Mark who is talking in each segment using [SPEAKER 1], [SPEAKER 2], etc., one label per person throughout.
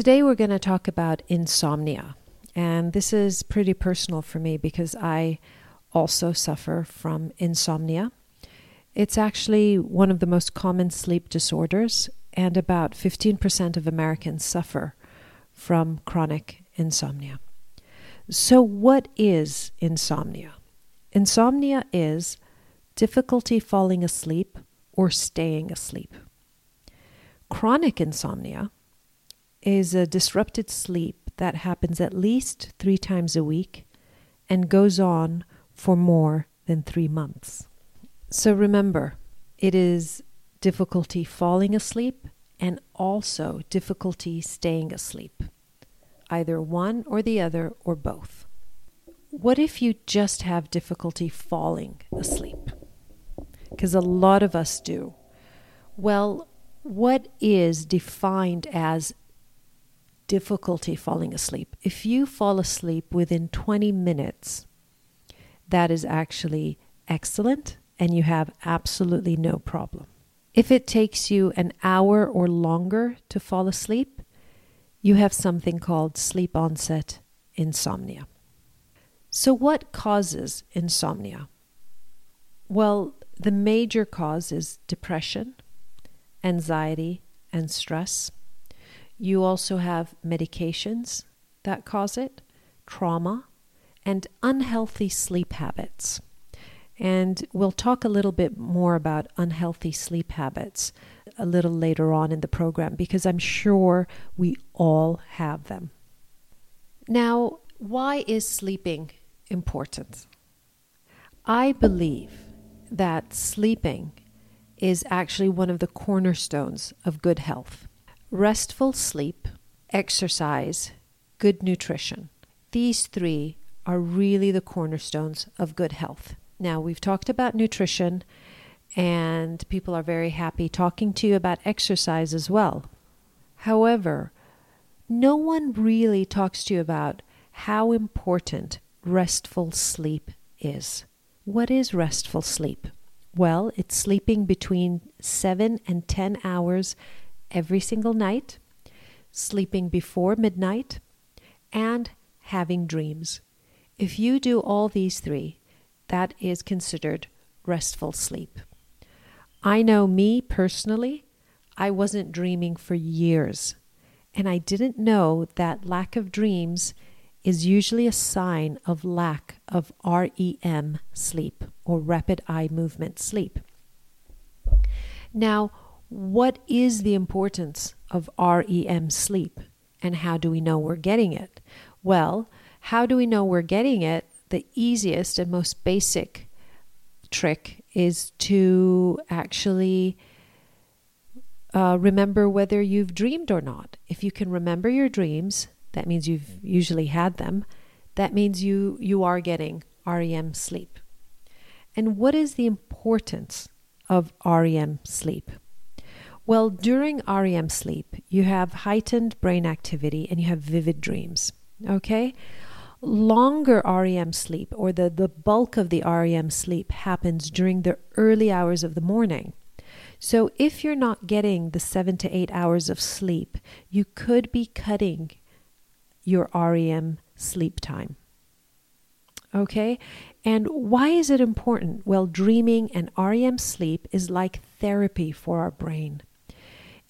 [SPEAKER 1] Today we're going to talk about insomnia. And this is pretty personal for me because I also suffer from insomnia. It's actually one of the most common sleep disorders, and about 15% of Americans suffer from chronic insomnia. So, what is insomnia? Insomnia is difficulty falling asleep or staying asleep. Chronic insomnia is a disrupted sleep that happens at least three times a week and goes on for more than three months. So remember, it is difficulty falling asleep and also difficulty staying asleep, either one or the other or both. What if you just have difficulty falling asleep? Because a lot of us do. Well, what is defined as difficulty falling asleep? If you fall asleep within 20 minutes, that is actually excellent and you have absolutely no problem. If it takes you an hour or longer to fall asleep, you have something called sleep onset insomnia. So, what causes insomnia? Well, the major cause is depression, anxiety, and stress. You also have medications that cause it, trauma, and unhealthy sleep habits. And we'll talk a little bit more about unhealthy sleep habits a little later on in the program because I'm sure we all have them. Now, why is sleeping important? I believe that sleeping is actually one of the cornerstones of good health. Restful sleep, exercise, good nutrition. These three are really the cornerstones of good health. Now, we've talked about nutrition, and people are very happy talking to you about exercise as well. However, no one really talks to you about how important restful sleep is. What is restful sleep? Well, it's sleeping between 7 and 10 hours every single night, sleeping before midnight, and having dreams. If you do all these three, that is considered restful sleep. I know me personally, I wasn't dreaming for years, and I didn't know that lack of dreams is usually a sign of lack of REM sleep or rapid eye movement sleep. Now, what is the importance of REM sleep and how do we know we're getting it? Well, how do we know we're getting it? the easiest and most basic trick is to actually uh, remember whether you've dreamed or not. If you can remember your dreams, that means you've usually had them. That means you you are getting REM sleep. And what is the importance of REM sleep? Well, during REM sleep, you have heightened brain activity and you have vivid dreams. Okay? longer REM sleep or the, the bulk of the REM sleep happens during the early hours of the morning. So if you're not getting the seven to eight hours of sleep, you could be cutting your REM sleep time. Okay? And why is it important? Well, dreaming and REM sleep is like therapy for our brain.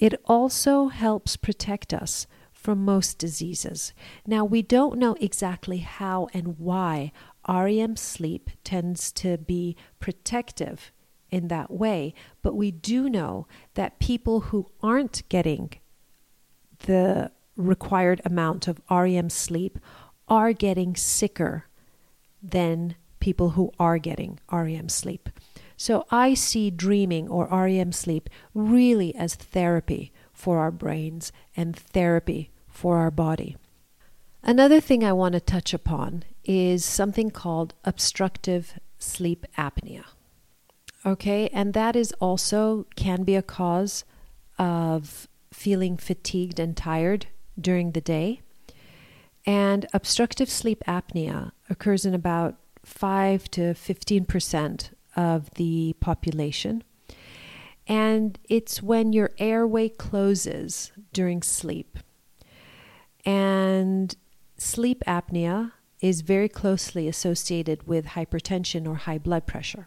[SPEAKER 1] It also helps protect us from most diseases. Now, we don't know exactly how and why REM sleep tends to be protective in that way, but we do know that people who aren't getting the required amount of REM sleep are getting sicker than people who are getting REM sleep. So I see dreaming or REM sleep really as therapy for our brains and therapy for our body. Another thing I want to touch upon is something called obstructive sleep apnea. Okay, and that is also can be a cause of feeling fatigued and tired during the day. And obstructive sleep apnea occurs in about 5 to 15% of the population. And it's when your airway closes during sleep. And sleep apnea is very closely associated with hypertension or high blood pressure.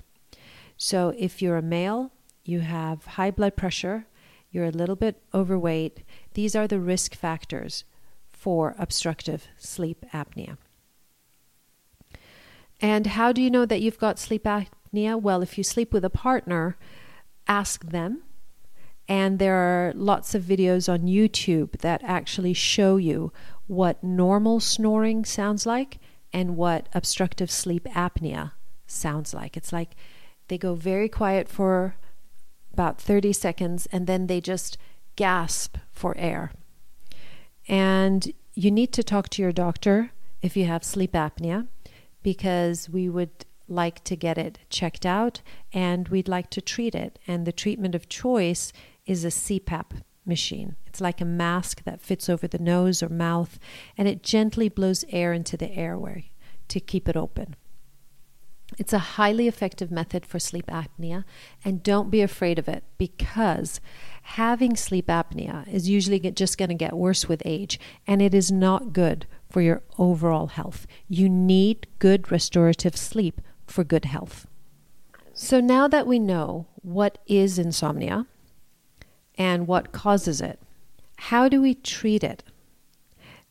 [SPEAKER 1] So if you're a male, you have high blood pressure, you're a little bit overweight, these are the risk factors for obstructive sleep apnea. And how do you know that you've got sleep apnea? Well, if you sleep with a partner, ask them. And there are lots of videos on YouTube that actually show you what normal snoring sounds like and what obstructive sleep apnea sounds like. It's like they go very quiet for about 30 seconds and then they just gasp for air. And you need to talk to your doctor if you have sleep apnea because we would like to get it checked out and we'd like to treat it. And the treatment of choice is a CPAP machine. It's like a mask that fits over the nose or mouth and it gently blows air into the airway to keep it open. It's a highly effective method for sleep apnea, and don't be afraid of it because having sleep apnea is usually just going to get worse with age, and it is not good for your overall health. You need good restorative sleep for good health. So now that we know what is insomnia and what causes it, how do we treat it?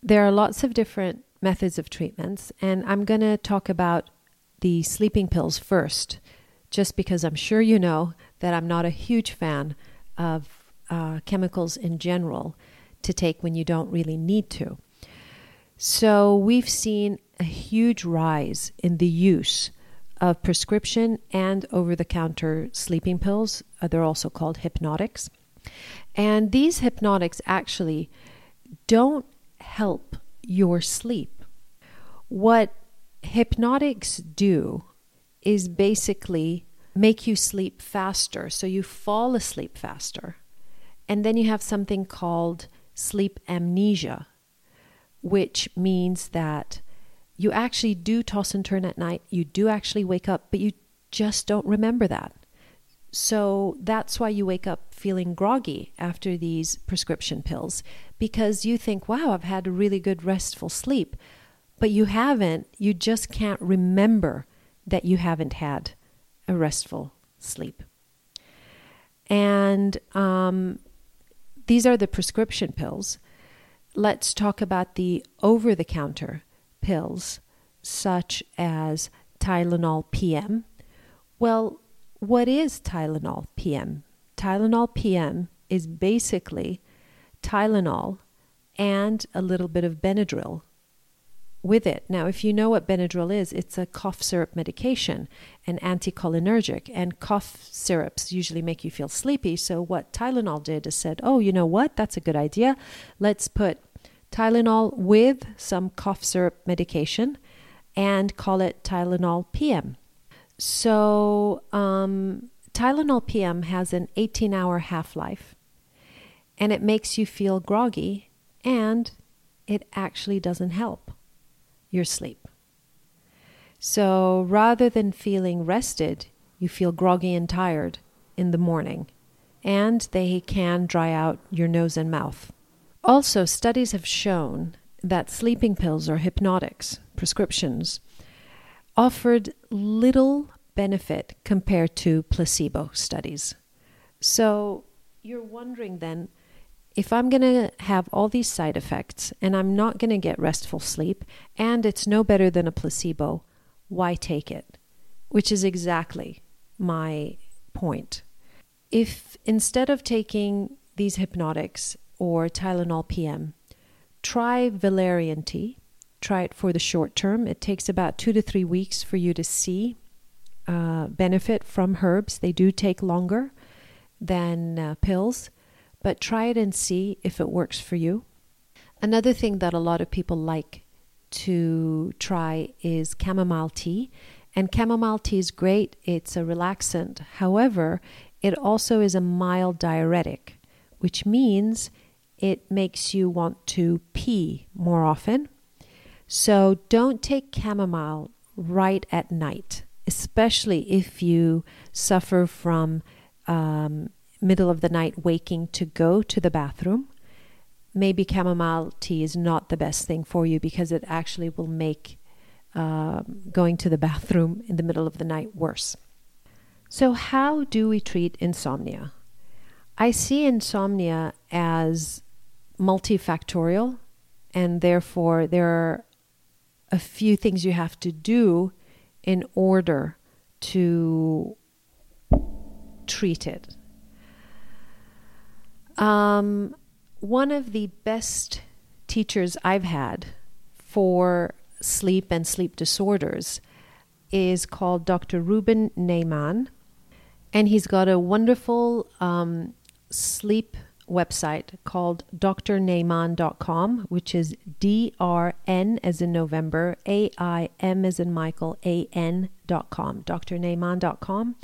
[SPEAKER 1] There are lots of different methods of treatments, and I'm going to talk about the sleeping pills first, just because I'm sure you know that I'm not a huge fan of uh, chemicals in general to take when you don't really need to. So we've seen a huge rise in the use of prescription and over the counter sleeping pills. Uh, they're also called hypnotics. And these hypnotics actually don't help your sleep. What hypnotics do is basically make you sleep faster, so you fall asleep faster. And then you have something called sleep amnesia, which means that you actually do toss and turn at night, you do actually wake up, but you just don't remember that. So that's why you wake up feeling groggy after these prescription pills because you think, wow, I've had a really good restful sleep but you haven't, you just can't remember that you haven't had a restful sleep. And um, these are the prescription pills. Let's talk about the over the counter pills, such as Tylenol PM. Well, what is Tylenol PM? Tylenol PM is basically Tylenol and a little bit of Benadryl with it. Now, if you know what Benadryl is, it's a cough syrup medication, an anticholinergic, and cough syrups usually make you feel sleepy. So, what Tylenol did is said, oh, you know what? That's a good idea. Let's put Tylenol with some cough syrup medication and call it Tylenol PM. So, um, Tylenol PM has an 18 hour half life and it makes you feel groggy and it actually doesn't help your sleep. So rather than feeling rested, you feel groggy and tired in the morning, and they can dry out your nose and mouth. Also, studies have shown that sleeping pills or hypnotics, prescriptions, offered little benefit compared to placebo studies. So you're wondering then, if I'm going to have all these side effects and I'm not going to get restful sleep and it's no better than a placebo, why take it? Which is exactly my point. If instead of taking these hypnotics or Tylenol PM, try valerian tea. Try it for the short term. It takes about two to three weeks for you to see uh, benefit from herbs. They do take longer than uh, pills but try it and see if it works for you. Another thing that a lot of people like to try is chamomile tea. And chamomile tea is great, it's a relaxant. However, it also is a mild diuretic, which means it makes you want to pee more often. So don't take chamomile right at night, especially if you suffer from um, middle of the night waking to go to the bathroom, maybe chamomile tea is not the best thing for you because it actually will make uh, going to the bathroom in the middle of the night worse. So, how do we treat insomnia? I see insomnia as multifactorial, and therefore, there are a few things you have to do in order to treat it. Um, one of the best teachers I've had for sleep and sleep disorders is called Dr. Rubin Naiman, and he's got a wonderful um, sleep website called drnaiman.com, which is D R N as in November, A I M as in Michael, A N.com, drnaiman.com.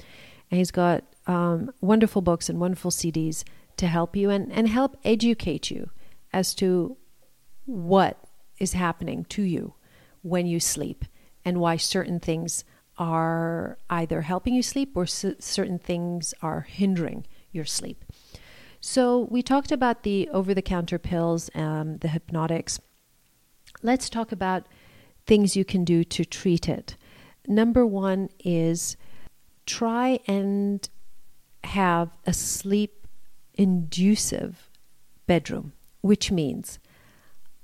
[SPEAKER 1] And he's got um, wonderful books and wonderful CDs to help you and, and help educate you as to what is happening to you when you sleep and why certain things are either helping you sleep or c- certain things are hindering your sleep. So, we talked about the over the counter pills, um, the hypnotics. Let's talk about things you can do to treat it. Number one is try and have a sleep inducive bedroom, which means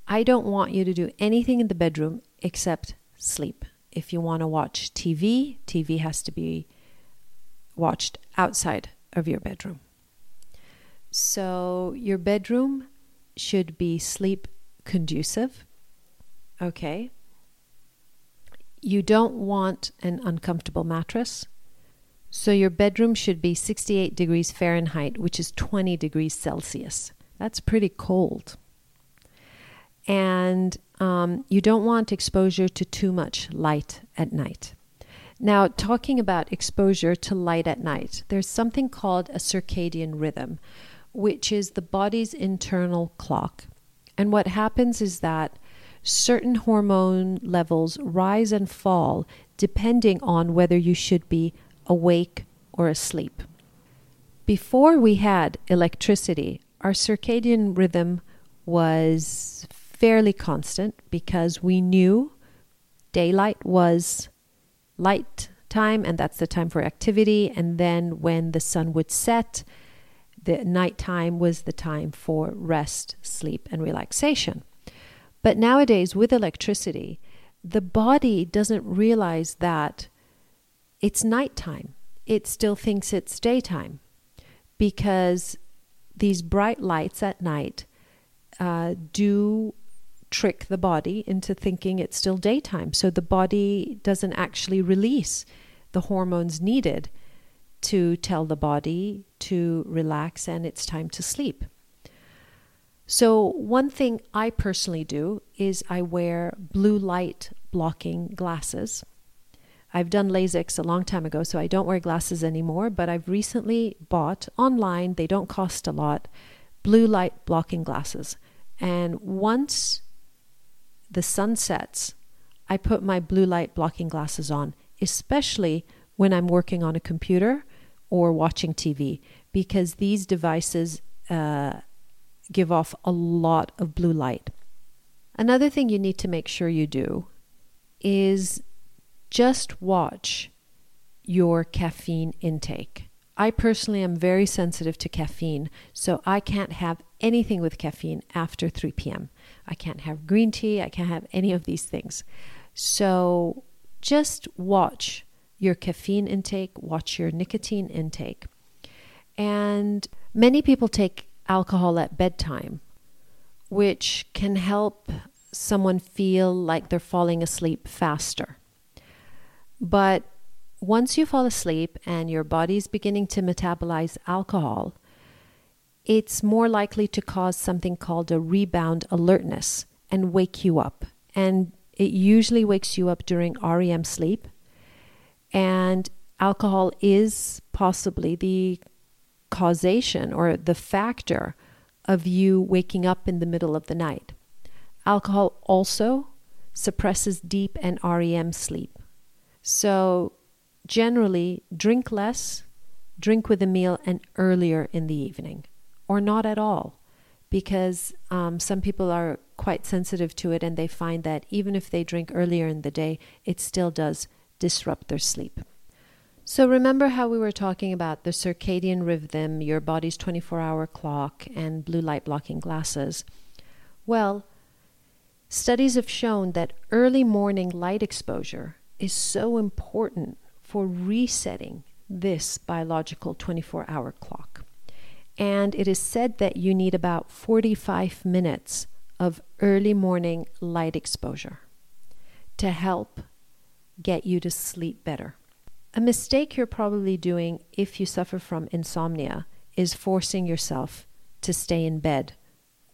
[SPEAKER 1] I don't want you to do anything in the bedroom except sleep. If you want to watch TV, TV has to be watched outside of your bedroom. So your bedroom should be sleep conducive. Okay. You don't want an uncomfortable mattress. So your bedroom should be 68 degrees Fahrenheit, which is 20 degrees Celsius. That's pretty cold. And um, you don't want exposure to too much light at night. Now, talking about exposure to light at night, there's something called a circadian rhythm, which is the body's internal clock. And what happens is that certain hormone levels rise and fall depending on whether you should be awake or asleep. Before we had electricity, our circadian rhythm was fairly constant because we knew daylight was light time and that's the time for activity and then when the sun would set the nighttime was the time for rest, sleep, and relaxation. But nowadays, with electricity, the body doesn't realize that it's nighttime. It still thinks it's daytime because these bright lights at night uh, do trick the body into thinking it's still daytime. So the body doesn't actually release the hormones needed to tell the body to relax and it's time to sleep. So, one thing I personally do is I wear blue light blocking glasses. I've done LASIK a long time ago, so I don't wear glasses anymore, but I've recently bought online, they don't cost a lot, blue light blocking glasses. And once the sun sets, I put my blue light blocking glasses on, especially when I'm working on a computer or watching TV because these devices uh, give off a lot of blue light. Another thing you need to make sure you do is just watch your caffeine intake. I personally am very sensitive to caffeine, so I can't have anything with caffeine after 3 p.m. I can't have green tea, I can't have any of these things. So just watch your caffeine intake, watch your nicotine intake. And many people take alcohol at bedtime, which can help someone feel like they're falling asleep faster. But once you fall asleep and your body's beginning to metabolize alcohol, it's more likely to cause something called a rebound alertness and wake you up. And it usually wakes you up during REM sleep and alcohol is possibly the causation or the factor of you waking up in the middle of the night. Alcohol also suppresses deep and REM sleep. So, generally, drink less, drink with a meal, and earlier in the evening, or not at all, because um, some people are quite sensitive to it and they find that even if they drink earlier in the day, it still does disrupt their sleep. So, remember how we were talking about the circadian rhythm, your body's 24 hour clock, and blue light blocking glasses? Well, studies have shown that early morning light exposure is so important for resetting this biological 24 hour clock. And it is said that you need about 45 minutes of early morning light exposure to help get you to sleep better. A mistake you're probably doing if you suffer from insomnia is forcing yourself to stay in bed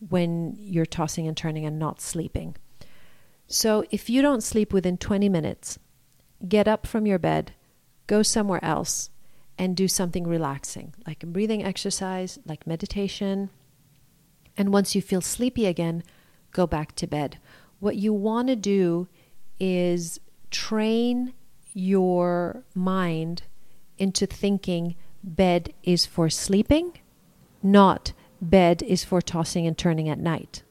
[SPEAKER 1] when you're tossing and turning and not sleeping. So if you don't sleep within 20 minutes, get up from your bed, go somewhere else, and do something relaxing, like a breathing exercise, like meditation. And once you feel sleepy again, go back to bed. What you want to do is train your mind into thinking bed is for sleeping, not bed is for tossing and turning at night.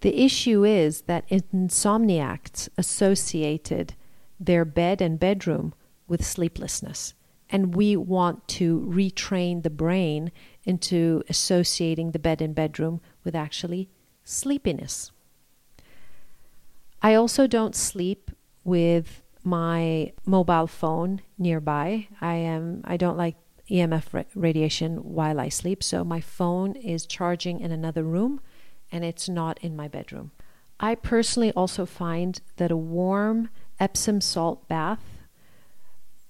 [SPEAKER 1] The issue is that insomniacs associated their bed and bedroom with sleeplessness. And we want to retrain the brain into associating the bed and bedroom with actually sleepiness. I also don't sleep with my mobile phone nearby. I am I don't like EMF ra- radiation while I sleep, so my phone is charging in another room and it's not in my bedroom. I personally also find that a warm Epsom salt bath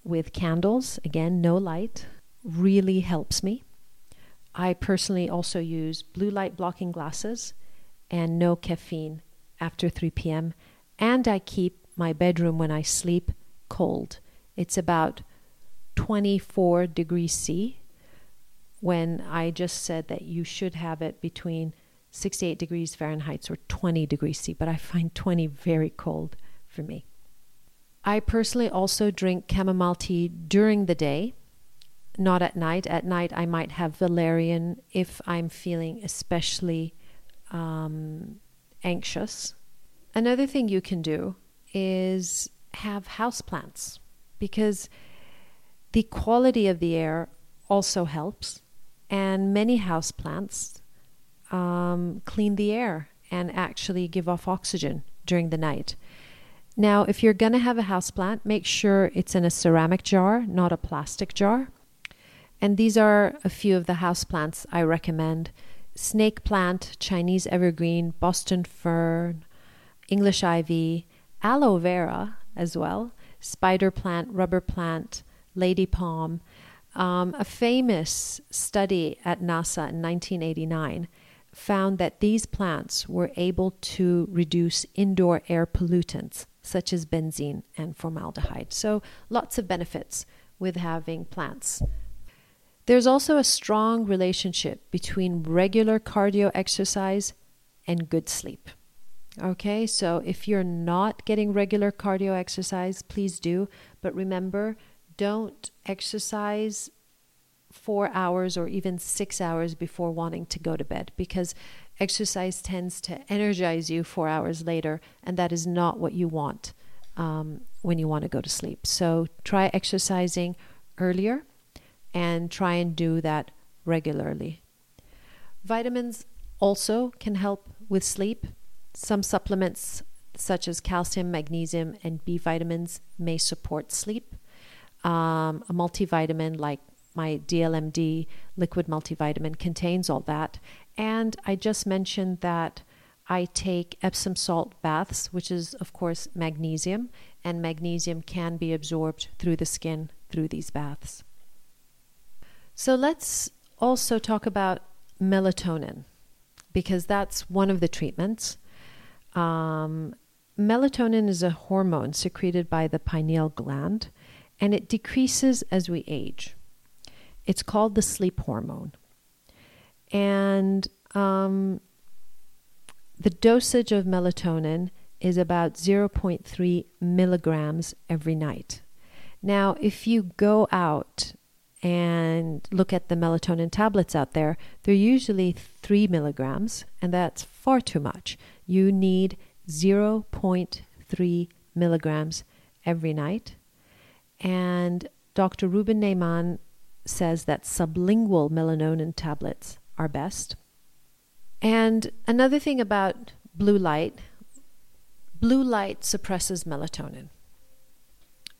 [SPEAKER 1] with candles, again, no light, really helps me. I personally also use blue light blocking glasses and no caffeine after 3 p.m. And I keep my bedroom when I sleep cold. It's about 24 degrees C when I just said that you should have it between 68 degrees Fahrenheit or 20 degrees C, but I find 20 very cold for me. I personally also drink chamomile tea during the day, not at night. At night, I might have valerian if I'm feeling especially um, anxious. Another thing you can do is have houseplants because the quality of the air also helps, and many houseplants um, clean the air and actually give off oxygen during the night. Now, if you're going to have a house plant, make sure it's in a ceramic jar, not a plastic jar. And these are a few of the house plants I recommend snake plant, Chinese evergreen, Boston fern, English ivy, aloe vera as well, spider plant, rubber plant, lady palm. Um, a famous study at NASA in 1989 found that these plants were able to reduce indoor air pollutants such as benzene and formaldehyde. So, lots of benefits with having plants. There's also a strong relationship between regular cardio exercise and good sleep. Okay, so if you're not getting regular cardio exercise, please do. But remember, don't exercise four hours or even six hours before wanting to go to bed because exercise tends to energize you four hours later, and that is not what you want um, when you want to go to sleep. So try exercising earlier and try and do that regularly. Vitamins also can help with sleep. Some supplements, such as calcium, magnesium, and B vitamins, may support sleep. Um, a multivitamin like my DLMD liquid multivitamin contains all that. And I just mentioned that I take Epsom salt baths, which is, of course, magnesium, and magnesium can be absorbed through the skin through these baths. So let's also talk about melatonin, because that's one of the treatments. Um, melatonin is a hormone secreted by the pineal gland, and it decreases as we age. It's called the sleep hormone. And um, the dosage of melatonin is about 0.3 milligrams every night. Now, if you go out and look at the melatonin tablets out there, they're usually three milligrams, and that's far too much. You need 0.3 milligrams every night. And Dr. Rubin Naiman says that sublingual melatonin tablets are best. And another thing about blue light blue light suppresses melatonin.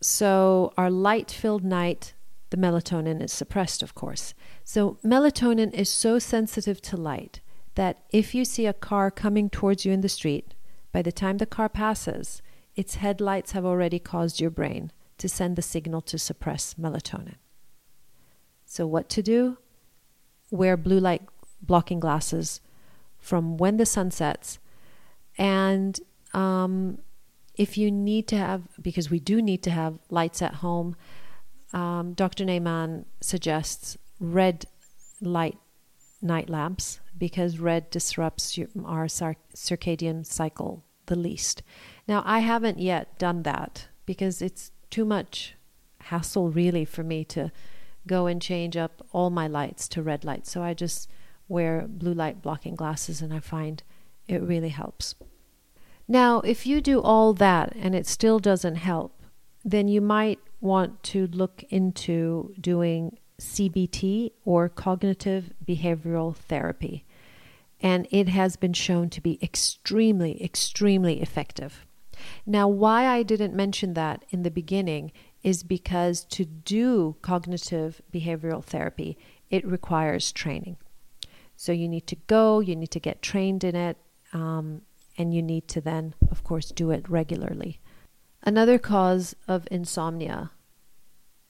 [SPEAKER 1] So, our light filled night, the melatonin is suppressed, of course. So, melatonin is so sensitive to light that if you see a car coming towards you in the street, by the time the car passes, its headlights have already caused your brain to send the signal to suppress melatonin. So, what to do? Wear blue light blocking glasses from when the sun sets. And um, if you need to have, because we do need to have lights at home, um, Dr. Naiman suggests red light night lamps because red disrupts our circadian cycle the least. Now, I haven't yet done that because it's too much hassle, really, for me to go and change up all my lights to red lights. So I just wear blue light blocking glasses and I find it really helps. Now, if you do all that and it still doesn't help, then you might want to look into doing CBT or cognitive behavioral therapy. And it has been shown to be extremely, extremely effective. Now, why I didn't mention that in the beginning is because to do cognitive behavioral therapy, it requires training. So you need to go, you need to get trained in it, um, and you need to then, of course, do it regularly. Another cause of insomnia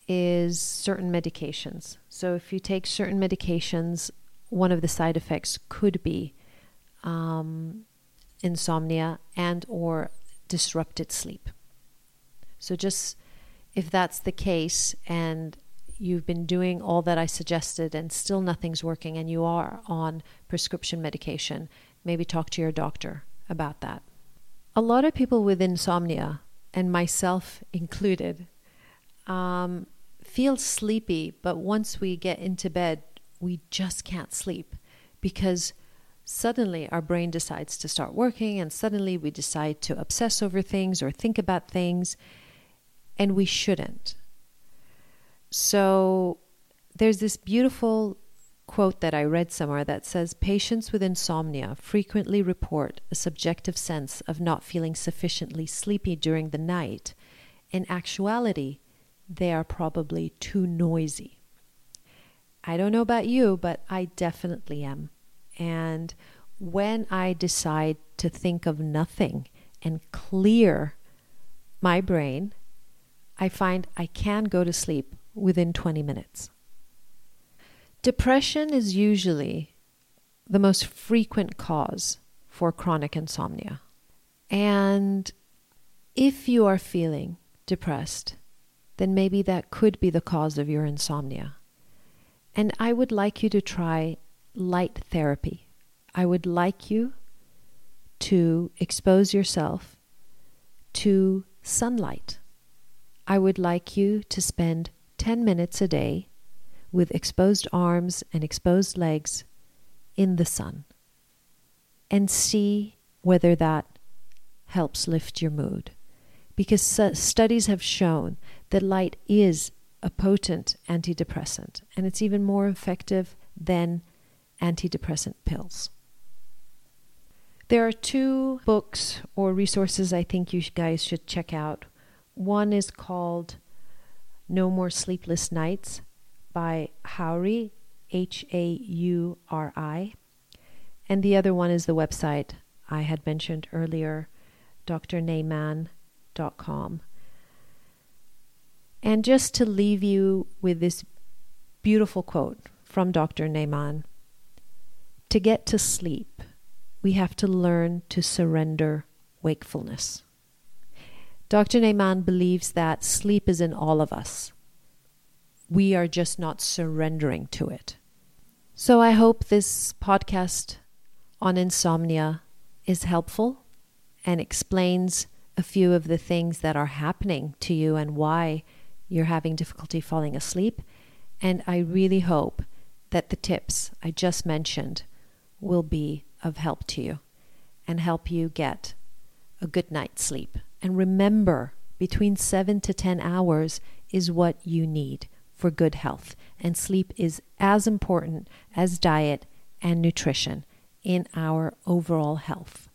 [SPEAKER 1] is certain medications. So if you take certain medications, one of the side effects could be um, insomnia and or disrupted sleep. So just if that's the case and you've been doing all that I suggested and still nothing's working and you are on prescription medication, maybe talk to your doctor about that. A lot of people with insomnia, and myself included, um, feel sleepy, but once we get into bed, we just can't sleep because suddenly our brain decides to start working and suddenly we decide to obsess over things or think about things, and we shouldn't. So there's this beautiful quote that I read somewhere that says patients with insomnia frequently report a subjective sense of not feeling sufficiently sleepy during the night. In actuality, they are probably too noisy. I don't know about you, but I definitely am. And when I decide to think of nothing and clear my brain, I find I can go to sleep within 20 minutes. Depression is usually the most frequent cause for chronic insomnia. And if you are feeling depressed, then maybe that could be the cause of your insomnia. And I would like you to try light therapy. I would like you to expose yourself to sunlight. I would like you to spend 10 minutes a day with exposed arms and exposed legs in the sun and see whether that helps lift your mood. Because studies have shown that light is a potent antidepressant and it's even more effective than antidepressant pills. There are two books or resources I think you guys should check out. One is called no More Sleepless Nights by Hauri, H A U R I. And the other one is the website I had mentioned earlier, drnaiman.com. And just to leave you with this beautiful quote from Dr. Naiman To get to sleep, we have to learn to surrender wakefulness. Dr. Naiman believes that sleep is in all of us. We are just not surrendering to it. So I hope this podcast on insomnia is helpful and explains a few of the things that are happening to you and why you're having difficulty falling asleep. And I really hope that the tips I just mentioned will be of help to you and help you get a good night's sleep. And remember, between 7 to 10 hours is what you need for good health. And sleep is as important as diet and nutrition in our overall health.